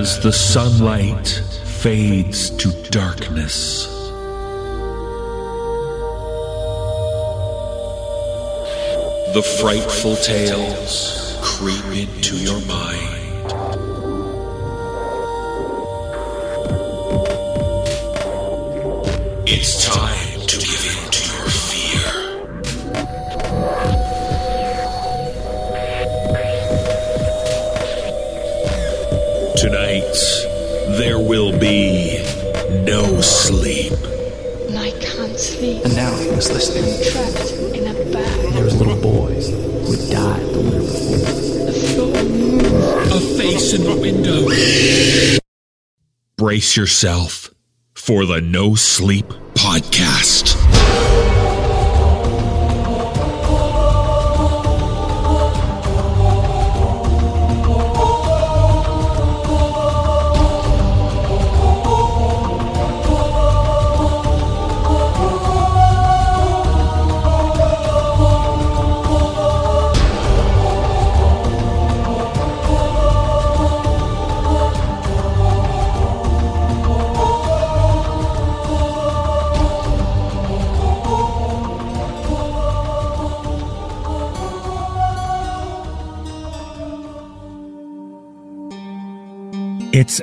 as the sunlight fades to darkness. The frightful tales creep into your mind. It's time no sleep. And I can't sleep. And now he was listening. Trapped in a bag. There was a little boy who had died the winter before. The floor moves. A face in the window. Brace yourself for the No Sleep Podcast.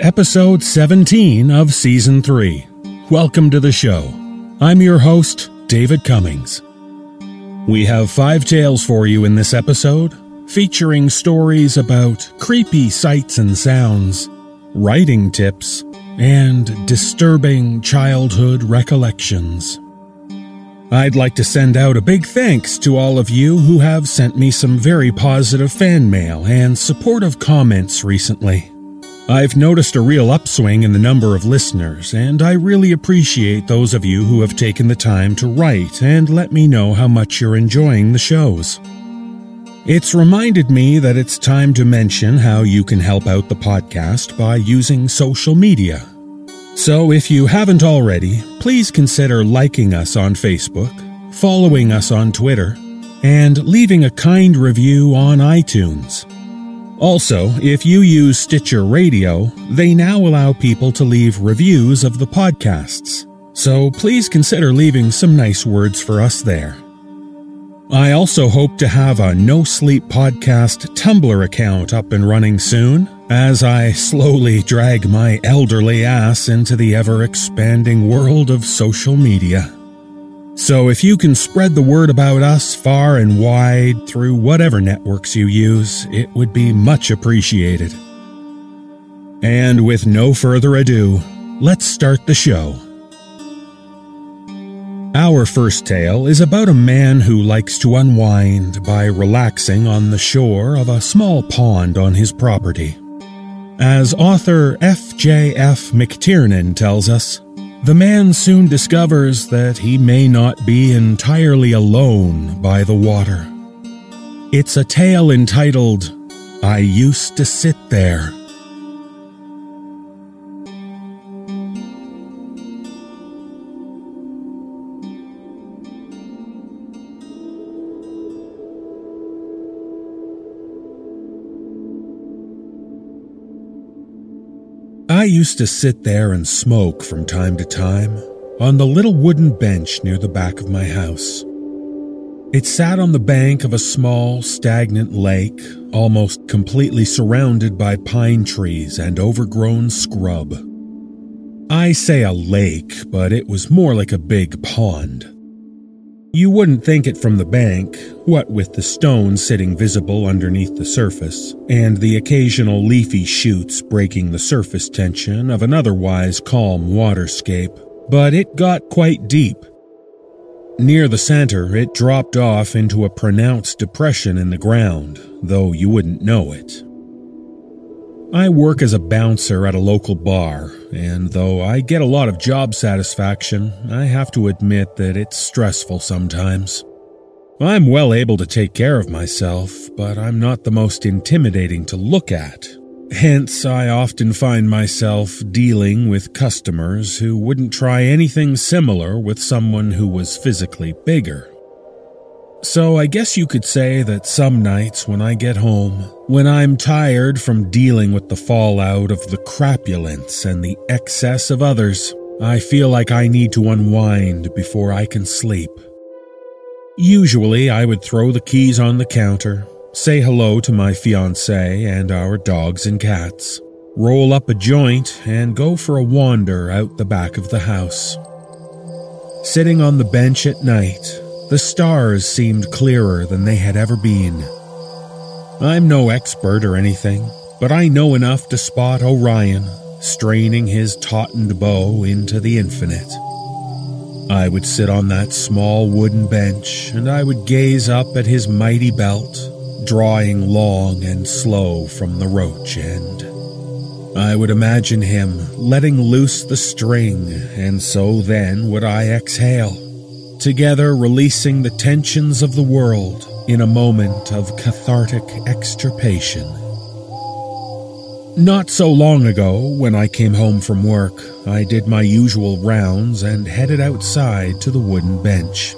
Episode 17 of season 3. Welcome to the show. I'm your host, David Cummings. We have five tales for you in this episode, featuring stories about creepy sights and sounds, writing tips, and disturbing childhood recollections. I'd like to send out a big thanks to all of you who have sent me some very positive fan mail and supportive comments recently. I've noticed a real upswing in the number of listeners, and I really appreciate those of you who have taken the time to write and let me know how much you're enjoying the shows. It's reminded me that it's time to mention how you can help out the podcast by using social media. So if you haven't already, please consider liking us on Facebook, following us on Twitter, and leaving a kind review on iTunes. Also, if you use Stitcher Radio, they now allow people to leave reviews of the podcasts. So please consider leaving some nice words for us there. I also hope to have a No Sleep Podcast Tumblr account up and running soon, as I slowly drag my elderly ass into the ever expanding world of social media. So if you can spread the word about us far and wide through whatever networks you use, it would be much appreciated. And with no further ado, let's start the show. Our first tale is about a man who likes to unwind by relaxing on the shore of a small pond on his property. As author F.J.F. McTiernan tells us, the man soon discovers that he may not be entirely alone by the water. It's a tale entitled, I Used to Sit There. Used to sit there and smoke from time to time on the little wooden bench near the back of my house. It sat on the bank of a small, stagnant lake, almost completely surrounded by pine trees and overgrown scrub. I say a lake, but it was more like a big pond. You wouldn't think it from the bank, what with the stones sitting visible underneath the surface, and the occasional leafy shoots breaking the surface tension of an otherwise calm waterscape, but it got quite deep. Near the center, it dropped off into a pronounced depression in the ground, though you wouldn't know it. I work as a bouncer at a local bar, and though I get a lot of job satisfaction, I have to admit that it's stressful sometimes. I'm well able to take care of myself, but I'm not the most intimidating to look at. Hence, I often find myself dealing with customers who wouldn't try anything similar with someone who was physically bigger. So I guess you could say that some nights when I get home, when I'm tired from dealing with the fallout of the crapulence and the excess of others, I feel like I need to unwind before I can sleep. Usually, I would throw the keys on the counter, say hello to my fiancée and our dogs and cats, roll up a joint, and go for a wander out the back of the house. Sitting on the bench at night, the stars seemed clearer than they had ever been. I'm no expert or anything, but I know enough to spot Orion straining his tautened bow into the infinite. I would sit on that small wooden bench and I would gaze up at his mighty belt, drawing long and slow from the roach end. I would imagine him letting loose the string, and so then would I exhale together releasing the tensions of the world in a moment of cathartic extirpation. Not so long ago, when I came home from work, I did my usual rounds and headed outside to the wooden bench.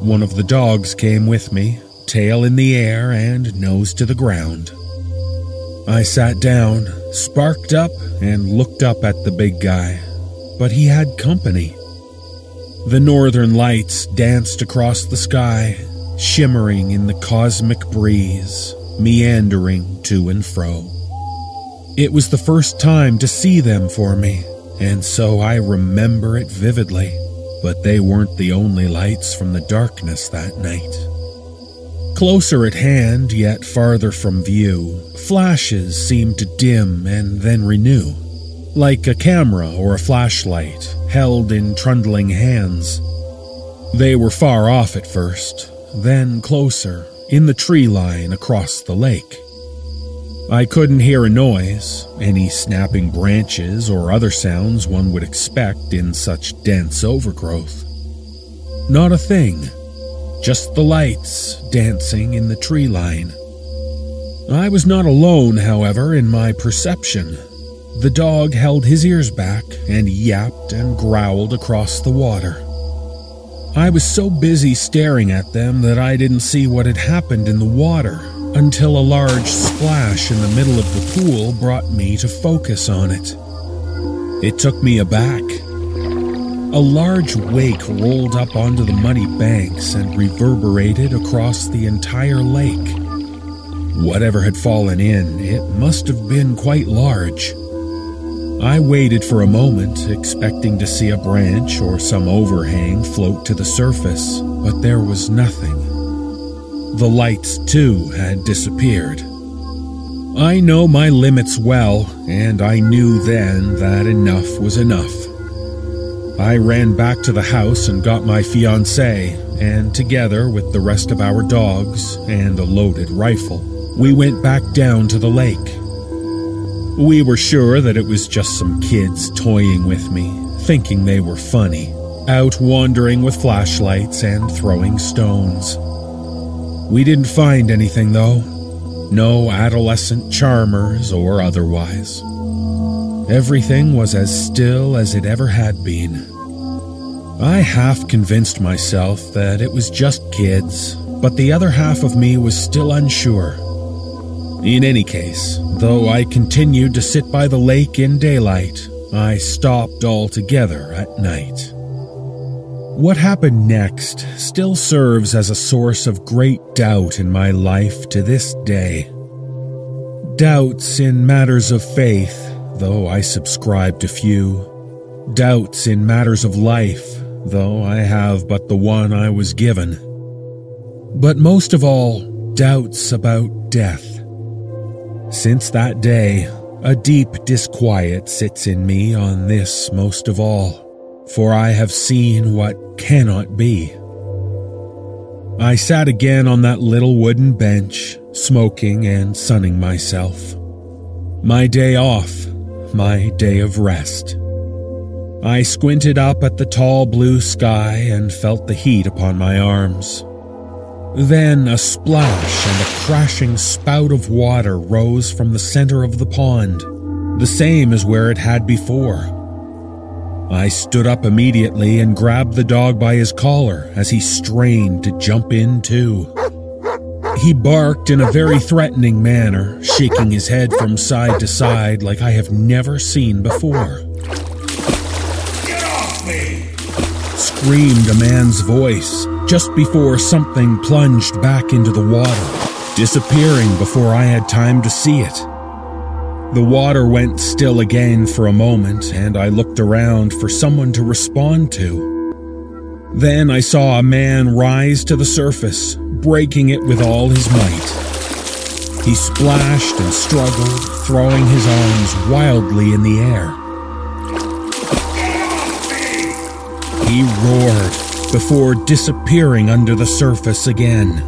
One of the dogs came with me, tail in the air and nose to the ground. I sat down, sparked up, and looked up at the big guy, but he had company. The northern lights danced across the sky, shimmering in the cosmic breeze, meandering to and fro. It was the first time to see them for me, and so I remember it vividly, but they weren't the only lights from the darkness that night. Closer at hand, yet farther from view, flashes seemed to dim and then renew like a camera or a flashlight held in trundling hands. They were far off at first, then closer, in the tree line across the lake. I couldn't hear a noise, any snapping branches or other sounds one would expect in such dense overgrowth. Not a thing, just the lights dancing in the tree line. I was not alone, however, in my perception. The dog held his ears back and yapped and growled across the water. I was so busy staring at them that I didn't see what had happened in the water until a large splash in the middle of the pool brought me to focus on it. It took me aback. A large wake rolled up onto the muddy banks and reverberated across the entire lake. Whatever had fallen in, it must have been quite large. I waited for a moment, expecting to see a branch or some overhang float to the surface, but there was nothing. The lights, too, had disappeared. I know my limits well, and I knew then that enough was enough. I ran back to the house and got my fiancée, and together with the rest of our dogs and a loaded rifle, we went back down to the lake. We were sure that it was just some kids toying with me, thinking they were funny, out wandering with flashlights and throwing stones. We didn't find anything, though. No adolescent charmers or otherwise. Everything was as still as it ever had been. I half convinced myself that it was just kids, but the other half of me was still unsure. In any case, though I continued to sit by the lake in daylight, I stopped altogether at night. What happened next still serves as a source of great doubt in my life to this day. Doubts in matters of faith, though I subscribe to few. Doubts in matters of life, though I have but the one I was given. But most of all, doubts about death. Since that day, a deep disquiet sits in me on this most of all, for I have seen what cannot be. I sat again on that little wooden bench, smoking and sunning myself. My day off, my day of rest. I squinted up at the tall blue sky and felt the heat upon my arms. Then a splash and a crashing spout of water rose from the center of the pond, the same as where it had before. I stood up immediately and grabbed the dog by his collar as he strained to jump in too. He barked in a very threatening manner, shaking his head from side to side like I have never seen before. Screamed a man's voice just before something plunged back into the water, disappearing before I had time to see it. The water went still again for a moment, and I looked around for someone to respond to. Then I saw a man rise to the surface, breaking it with all his might. He splashed and struggled, throwing his arms wildly in the air. He roared before disappearing under the surface again.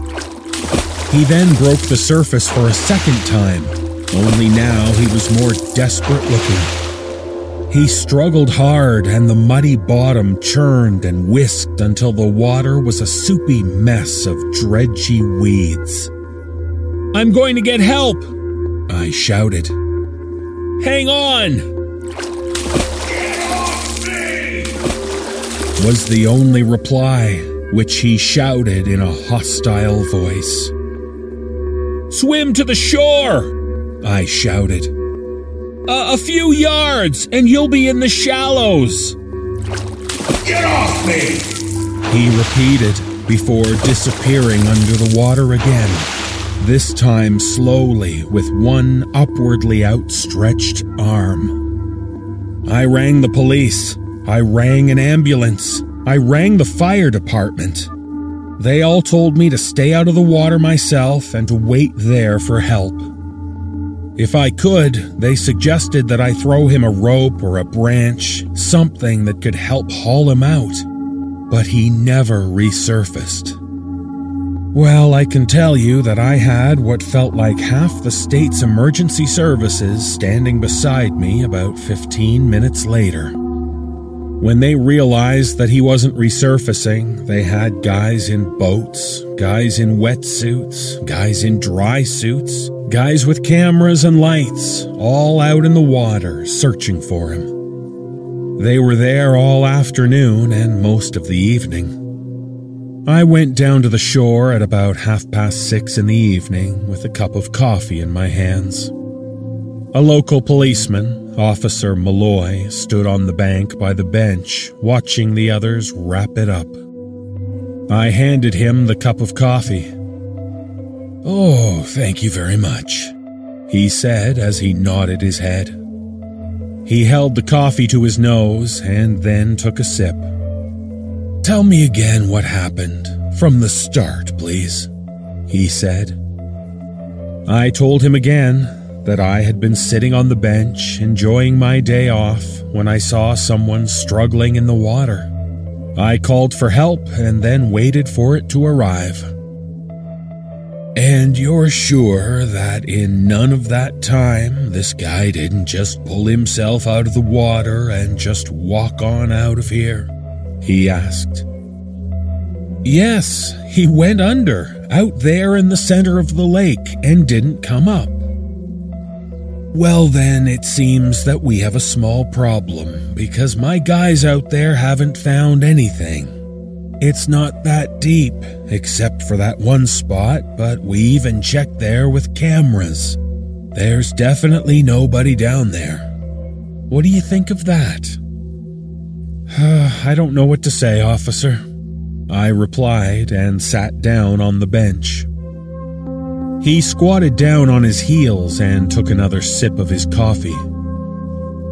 He then broke the surface for a second time, only now he was more desperate looking. He struggled hard, and the muddy bottom churned and whisked until the water was a soupy mess of dredgy weeds. I'm going to get help! I shouted. Hang on! Was the only reply, which he shouted in a hostile voice. Swim to the shore! I shouted. A, a few yards, and you'll be in the shallows! Get off me! He repeated before disappearing under the water again, this time slowly with one upwardly outstretched arm. I rang the police. I rang an ambulance. I rang the fire department. They all told me to stay out of the water myself and to wait there for help. If I could, they suggested that I throw him a rope or a branch, something that could help haul him out. But he never resurfaced. Well, I can tell you that I had what felt like half the state's emergency services standing beside me about 15 minutes later. When they realized that he wasn't resurfacing, they had guys in boats, guys in wetsuits, guys in dry suits, guys with cameras and lights, all out in the water searching for him. They were there all afternoon and most of the evening. I went down to the shore at about half past six in the evening with a cup of coffee in my hands. A local policeman, Officer Malloy, stood on the bank by the bench, watching the others wrap it up. I handed him the cup of coffee. Oh, thank you very much, he said as he nodded his head. He held the coffee to his nose and then took a sip. Tell me again what happened, from the start, please, he said. I told him again that I had been sitting on the bench enjoying my day off when I saw someone struggling in the water. I called for help and then waited for it to arrive. And you're sure that in none of that time this guy didn't just pull himself out of the water and just walk on out of here? He asked. Yes, he went under, out there in the center of the lake, and didn't come up. Well, then, it seems that we have a small problem because my guys out there haven't found anything. It's not that deep, except for that one spot, but we even checked there with cameras. There's definitely nobody down there. What do you think of that? I don't know what to say, officer. I replied and sat down on the bench. He squatted down on his heels and took another sip of his coffee.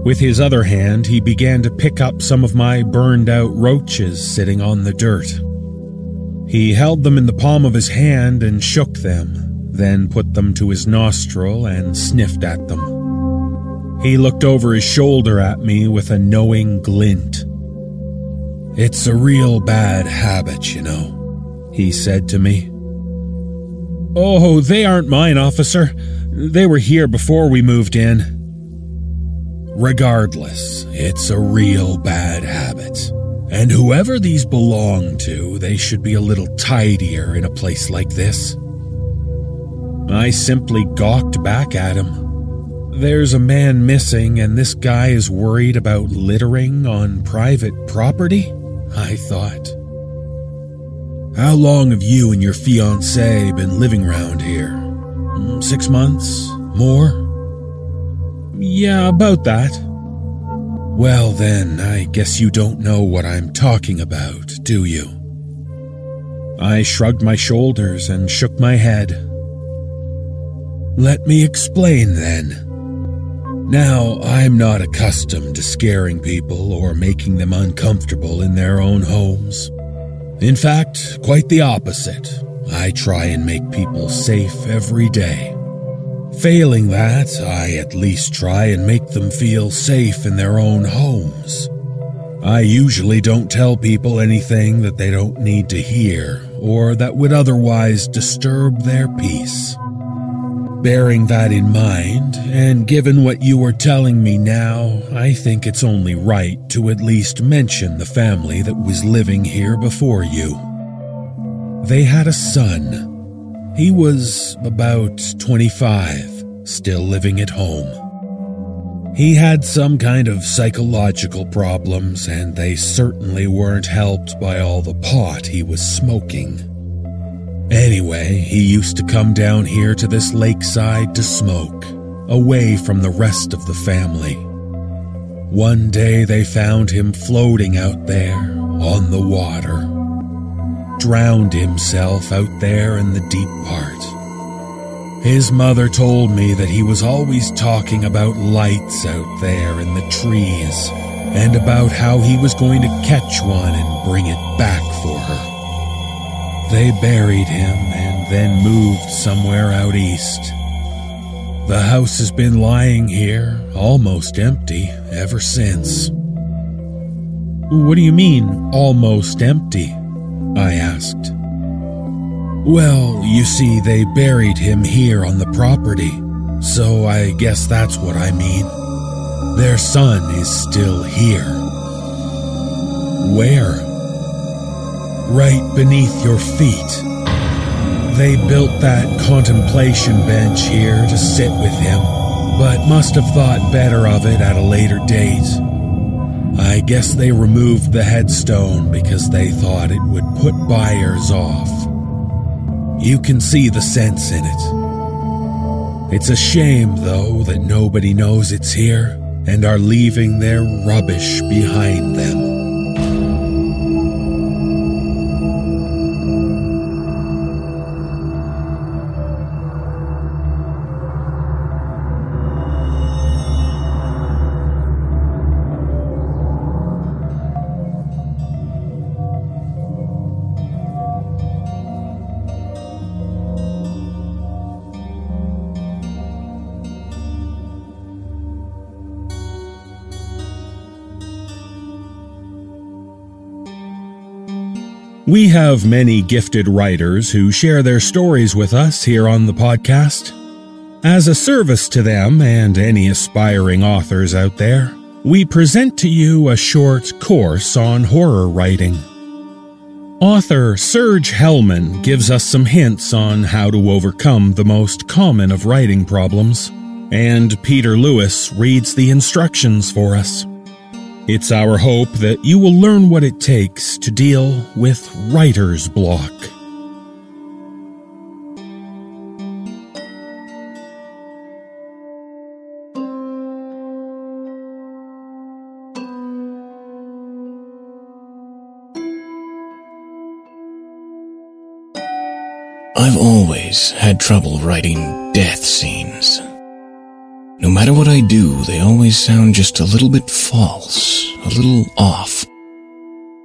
With his other hand, he began to pick up some of my burned out roaches sitting on the dirt. He held them in the palm of his hand and shook them, then put them to his nostril and sniffed at them. He looked over his shoulder at me with a knowing glint. It's a real bad habit, you know, he said to me. Oh, they aren't mine, officer. They were here before we moved in. Regardless, it's a real bad habit. And whoever these belong to, they should be a little tidier in a place like this. I simply gawked back at him. there's a man missing and this guy is worried about littering on private property? I thought. How long have you and your fiancée been living around here? Mm, Six months? More? Yeah, about that. Well, then, I guess you don't know what I'm talking about, do you? I shrugged my shoulders and shook my head. Let me explain then. Now, I'm not accustomed to scaring people or making them uncomfortable in their own homes. In fact, quite the opposite. I try and make people safe every day. Failing that, I at least try and make them feel safe in their own homes. I usually don't tell people anything that they don't need to hear or that would otherwise disturb their peace. Bearing that in mind, and given what you are telling me now, I think it's only right to at least mention the family that was living here before you. They had a son. He was about 25, still living at home. He had some kind of psychological problems, and they certainly weren't helped by all the pot he was smoking. Anyway, he used to come down here to this lakeside to smoke, away from the rest of the family. One day they found him floating out there on the water. Drowned himself out there in the deep part. His mother told me that he was always talking about lights out there in the trees and about how he was going to catch one and bring it back for her. They buried him and then moved somewhere out east. The house has been lying here, almost empty, ever since. What do you mean, almost empty? I asked. Well, you see, they buried him here on the property, so I guess that's what I mean. Their son is still here. Where? Right beneath your feet. They built that contemplation bench here to sit with him, but must have thought better of it at a later date. I guess they removed the headstone because they thought it would put buyers off. You can see the sense in it. It's a shame, though, that nobody knows it's here and are leaving their rubbish behind them. We have many gifted writers who share their stories with us here on the podcast. As a service to them and any aspiring authors out there, we present to you a short course on horror writing. Author Serge Hellman gives us some hints on how to overcome the most common of writing problems, and Peter Lewis reads the instructions for us. It's our hope that you will learn what it takes to deal with writer's block. I've always had trouble writing death scenes. No matter what I do, they always sound just a little bit false, a little off.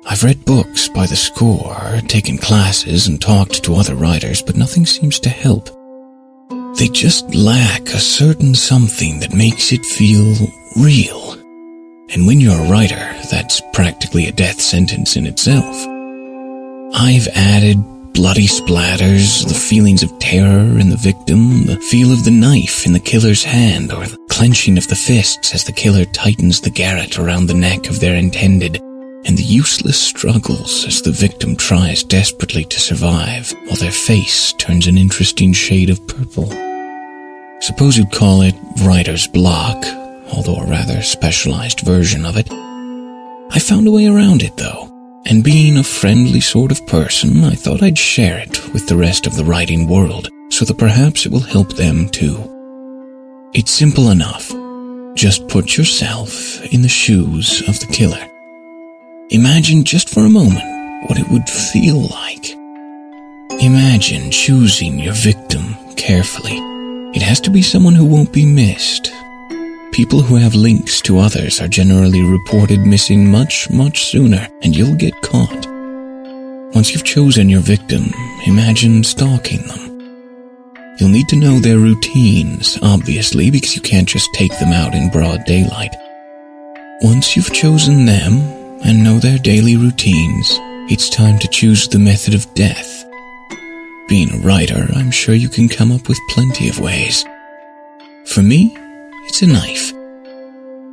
I've read books by the score, taken classes, and talked to other writers, but nothing seems to help. They just lack a certain something that makes it feel real. And when you're a writer, that's practically a death sentence in itself. I've added bloody splatters, the feelings of terror in the victim, the feel of the knife in the killer's hand, or the clenching of the fists as the killer tightens the garrote around the neck of their intended, and the useless struggles as the victim tries desperately to survive while their face turns an interesting shade of purple. Suppose you'd call it writer's block, although a rather specialized version of it. I found a way around it, though, and being a friendly sort of person, I thought I'd share it with the rest of the writing world so that perhaps it will help them too. It's simple enough. Just put yourself in the shoes of the killer. Imagine just for a moment what it would feel like. Imagine choosing your victim carefully. It has to be someone who won't be missed. People who have links to others are generally reported missing much, much sooner, and you'll get caught. Once you've chosen your victim, imagine stalking them. You'll need to know their routines, obviously, because you can't just take them out in broad daylight. Once you've chosen them and know their daily routines, it's time to choose the method of death. Being a writer, I'm sure you can come up with plenty of ways. For me, it's a knife.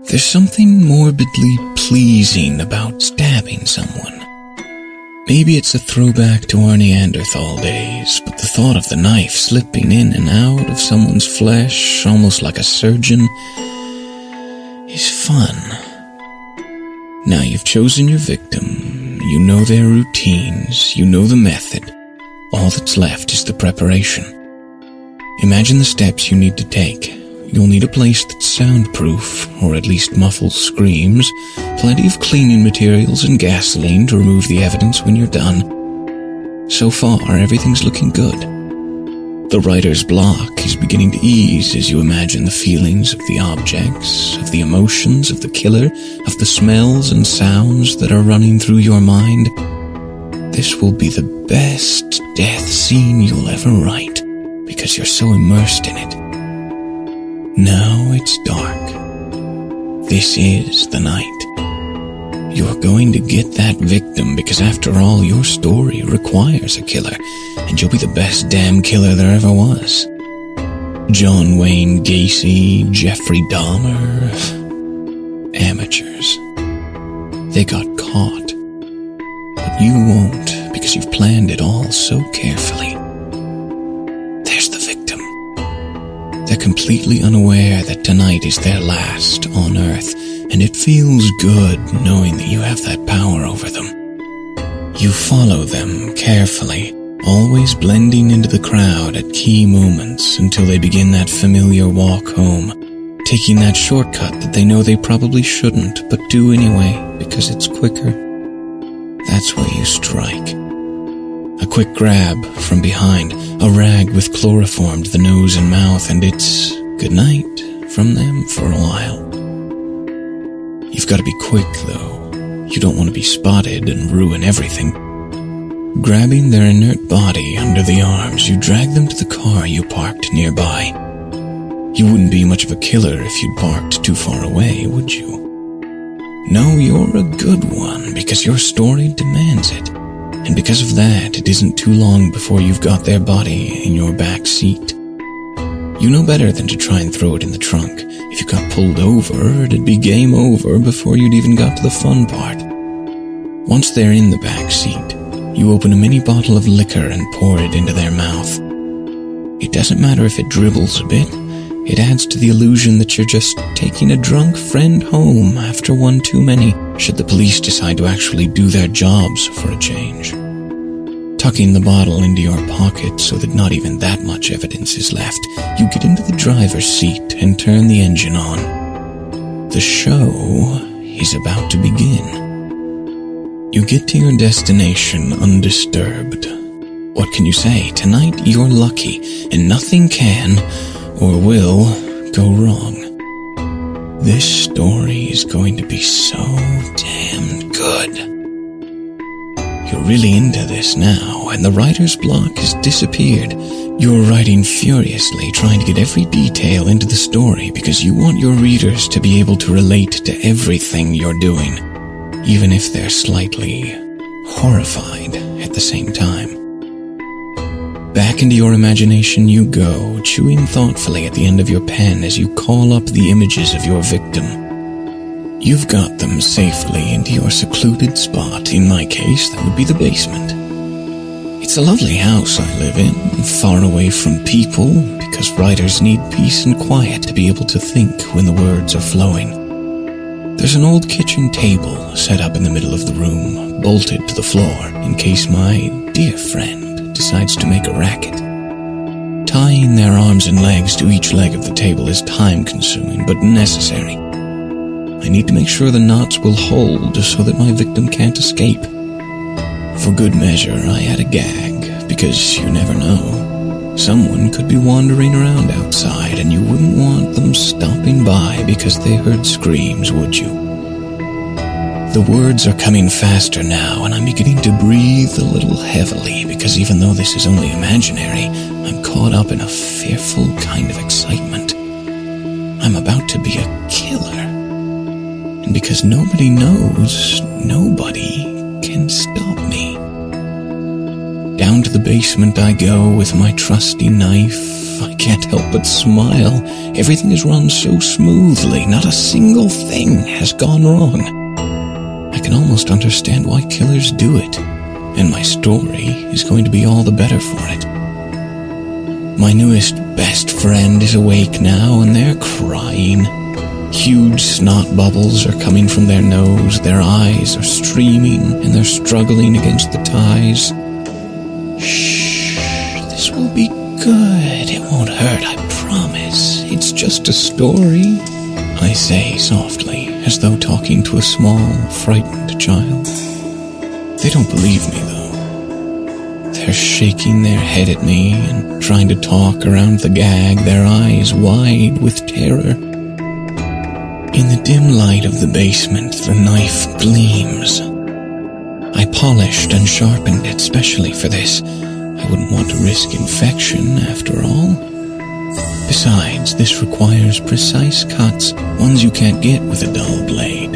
There's something morbidly pleasing about stabbing someone. Maybe it's a throwback to our Neanderthal days, but the thought of the knife slipping in and out of someone's flesh, almost like a surgeon, is fun. Now you've chosen your victim, you know their routines, you know the method. All that's left is the preparation. Imagine the steps you need to take You'll need a place that's soundproof, or at least muffles screams, plenty of cleaning materials and gasoline to remove the evidence when you're done. So far, everything's looking good. The writer's block is beginning to ease as you imagine the feelings of the objects, of the emotions of the killer, of the smells and sounds that are running through your mind. This will be the best death scene you'll ever write because you're so immersed in it. Now it's dark. This is the night. You're going to get that victim because after all, your story requires a killer, and you'll be the best damn killer there ever was. John Wayne Gacy, Jeffrey Dahmer. Amateurs. They got caught. But you won't because you've planned it all so carefully. Completely unaware that tonight is their last on Earth, and it feels good knowing that you have that power over them. You follow them carefully, always blending into the crowd at key moments until they begin that familiar walk home, taking that shortcut that they know they probably shouldn't, but do anyway because it's quicker. That's where you strike. A quick grab from behind, a rag with chloroformed the nose and mouth, and it's good night from them for a while. You've got to be quick, though. You don't want to be spotted and ruin everything. Grabbing their inert body under the arms, you drag them to the car you parked nearby. You wouldn't be much of a killer if you'd parked too far away, would you? No, you're a good one because your story demands it. And because of that, it isn't too long before you've got their body in your back seat. You know better than to try and throw it in the trunk. If you got pulled over, it'd be game over before you'd even got to the fun part. Once they're in the back seat, you open a mini bottle of liquor and pour it into their mouth. It doesn't matter if it dribbles a bit. It adds to the illusion that you're just taking a drunk friend home after one too many, should the police decide to actually do their jobs for a change. Tucking the bottle into your pocket so that not even that much evidence is left, you get into the driver's seat and turn the engine on. The show is about to begin. You get to your destination undisturbed. What can you say? Tonight you're lucky, and nothing can or will go wrong. This story is going to be so damn good. You're really into this now, and the writer's block has disappeared. You're writing furiously, trying to get every detail into the story because you want your readers to be able to relate to everything you're doing, even if they're slightly horrified at the same time. Back into your imagination you go, chewing thoughtfully at the end of your pen as you call up the images of your victim. You've got them safely into your secluded spot. In my case, that would be the basement. It's a lovely house I live in, far away from people, because writers need peace and quiet to be able to think when the words are flowing. There's an old kitchen table set up in the middle of the room, bolted to the floor in case my dear friend decides to make a racket. Tying their arms and legs to each leg of the table is time consuming but necessary. I need to make sure the knots will hold so that my victim can't escape. For good measure, I add a gag, because you never know. Someone could be wandering around outside, and you wouldn't want them stopping by because they heard screams, would you? The words are coming faster now, and I'm beginning to breathe a little heavily because even though this is only imaginary, I'm caught up in a fearful kind of excitement. I'm about to be a killer. And because nobody knows, nobody can stop me. Down to the basement I go with my trusty knife. I can't help but smile. Everything has run so smoothly, not a single thing has gone wrong. Can almost understand why killers do it, and my story is going to be all the better for it. My newest best friend is awake now, and they're crying. Huge snot bubbles are coming from their nose, their eyes are streaming, and they're struggling against the ties. Shh, this will be good. It won't hurt, I promise. It's just a story, I say softly, as though talking to a small, frightened child. They don't believe me, though. They're shaking their head at me and trying to talk around the gag, their eyes wide with terror. In the dim light of the basement, the knife gleams. I polished and sharpened it specially for this. I wouldn't want to risk infection, after all. Besides, this requires precise cuts, ones you can't get with a dull blade.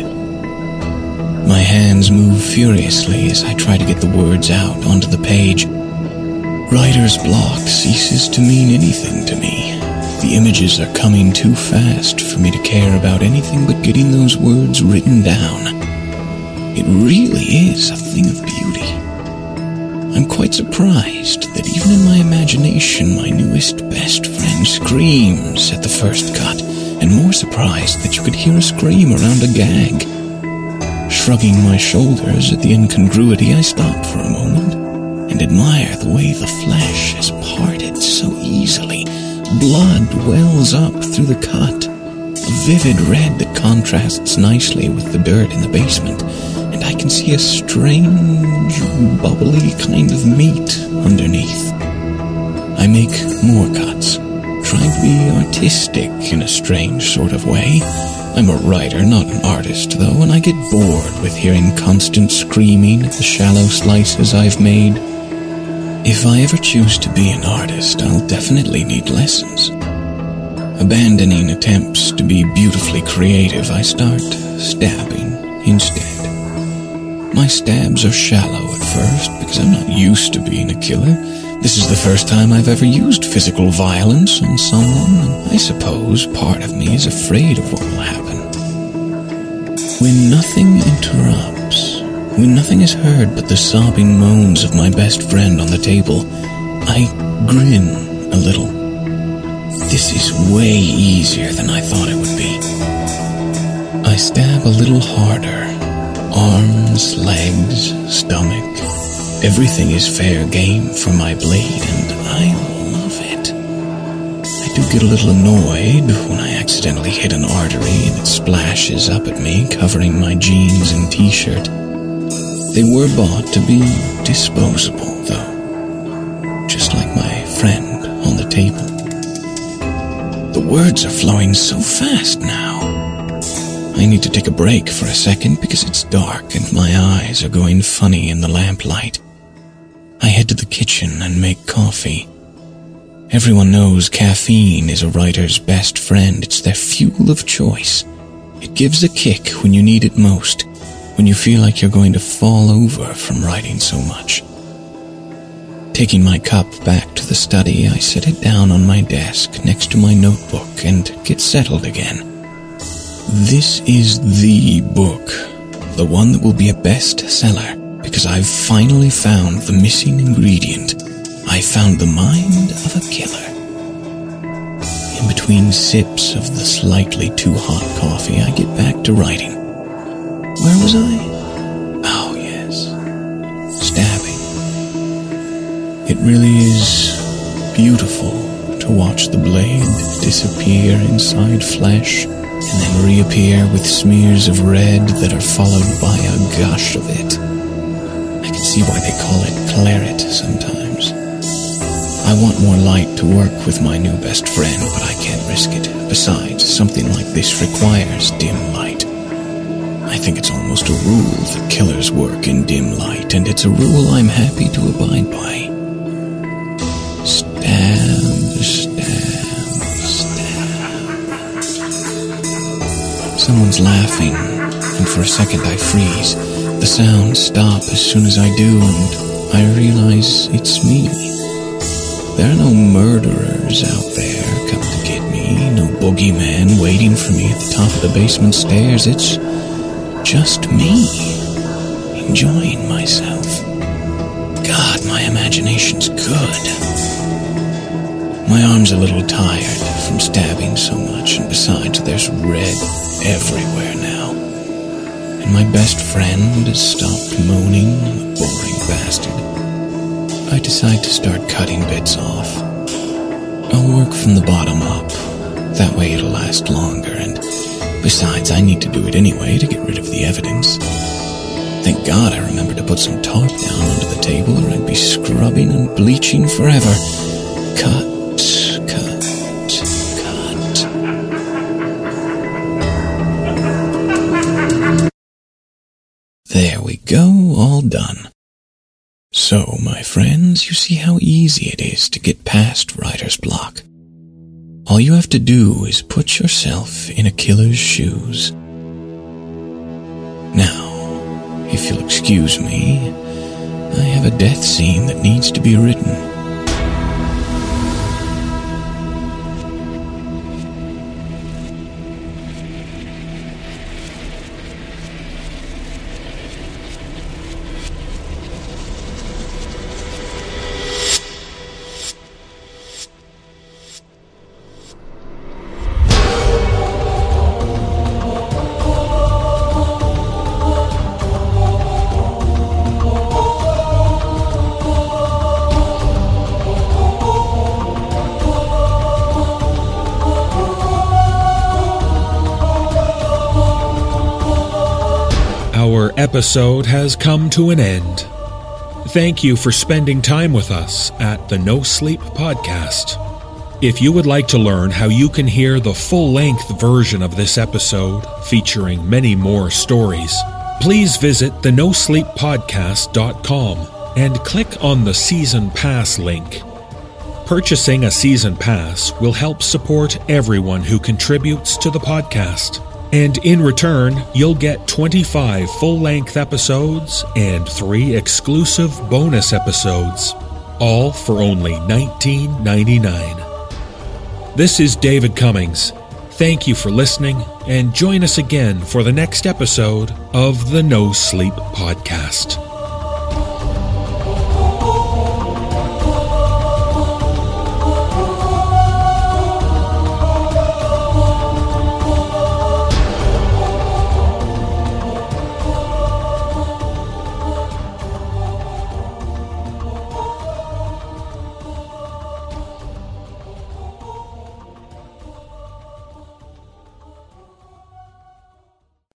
My hands move furiously as I try to get the words out onto the page. Writer's block ceases to mean anything to me. The images are coming too fast for me to care about anything but getting those words written down. It really is a thing of beauty. I'm quite surprised that even in my imagination, my newest best screams at the first cut, and more surprised that you could hear a scream around a gag. Shrugging my shoulders at the incongruity, I stop for a moment and admire the way the flesh has parted so easily Blood wells up through the cut, a vivid red that contrasts nicely with the dirt in the basement, and I can see a strange, bubbly kind of meat underneath. I make more cuts, trying to be artistic in a strange sort of way. I'm a writer, not an artist, though, and I get bored with hearing constant screaming at the shallow slices I've made. If I ever choose to be an artist, I'll definitely need lessons. Abandoning attempts to be beautifully creative, I start stabbing instead. My stabs are shallow at first because I'm not used to being a killer. This is the first time I've ever used physical violence on someone, and I suppose part of me is afraid of what will happen. When nothing interrupts, when nothing is heard but the sobbing moans of my best friend on the table, I grin a little. This is way easier than I thought it would be. I stab a little harder. Arms, legs, stomach. Everything is fair game for my blade, and I love it. I do get a little annoyed when I accidentally hit an artery and it splashes up at me, covering my jeans and t shirt. They were bought to be disposable, though, just like my friend on the table. The words are flowing so fast now. I need to take a break for a second because it's dark and my eyes are going funny in the lamplight. To the kitchen and make coffee. Everyone knows caffeine is a writer's best friend. It's their fuel of choice. It gives a kick when you need it most when you feel like you're going to fall over from writing so much. Taking my cup back to the study, I set it down on my desk next to my notebook and get settled again. This is the book, the one that will be a bestseller, because I've finally found the missing ingredient. I found the mind of a killer. In between sips of the slightly too hot coffee, I get back to writing. Where was I? Oh, yes. Stabbing. It really is beautiful to watch the blade disappear inside flesh and then reappear with smears of red that are followed by a gush of it. See why they call it claret sometimes. I want more light to work with my new best friend, but I can't risk it. Besides, something like this requires dim light. I think it's almost a rule that killers work in dim light, and it's a rule I'm happy to abide by. Stab, stab, stab. Someone's laughing, and for a second I freeze. The sounds stop as soon as I do, and I realize it's me. There are no murderers out there coming to get me, no boogeyman waiting for me at the top of the basement stairs. It's just me, enjoying myself. God, my imagination's good. My arm's a little tired from stabbing so much, and besides, there's red everywhere now. My best friend stopped moaning, boring bastard. I decide to start cutting bits off. I'll work from the bottom up. That way it'll last longer, and besides, I need to do it anyway to get rid of the evidence. Thank God I remembered to put some tarp down under the table, or I'd be scrubbing and bleaching forever. Cut, So, my friends, you see how easy it is to get past writer's block. All you have to do is put yourself in a killer's shoes. Now, if you'll excuse me, I have a death scene that needs to be written. Episode has come to an end. Thank you for spending time with us at the No Sleep Podcast. If you would like to learn how you can hear the full length version of this episode, featuring many more stories, please visit the nosleeppodcast.com and click on the Season Pass link. Purchasing a season pass will help support everyone who contributes to the podcast. And in return, you'll get 25 full length episodes and three exclusive bonus episodes, all for only $19.99. This is David Cummings. Thank you for listening, and join us again for the next episode of the No Sleep Podcast.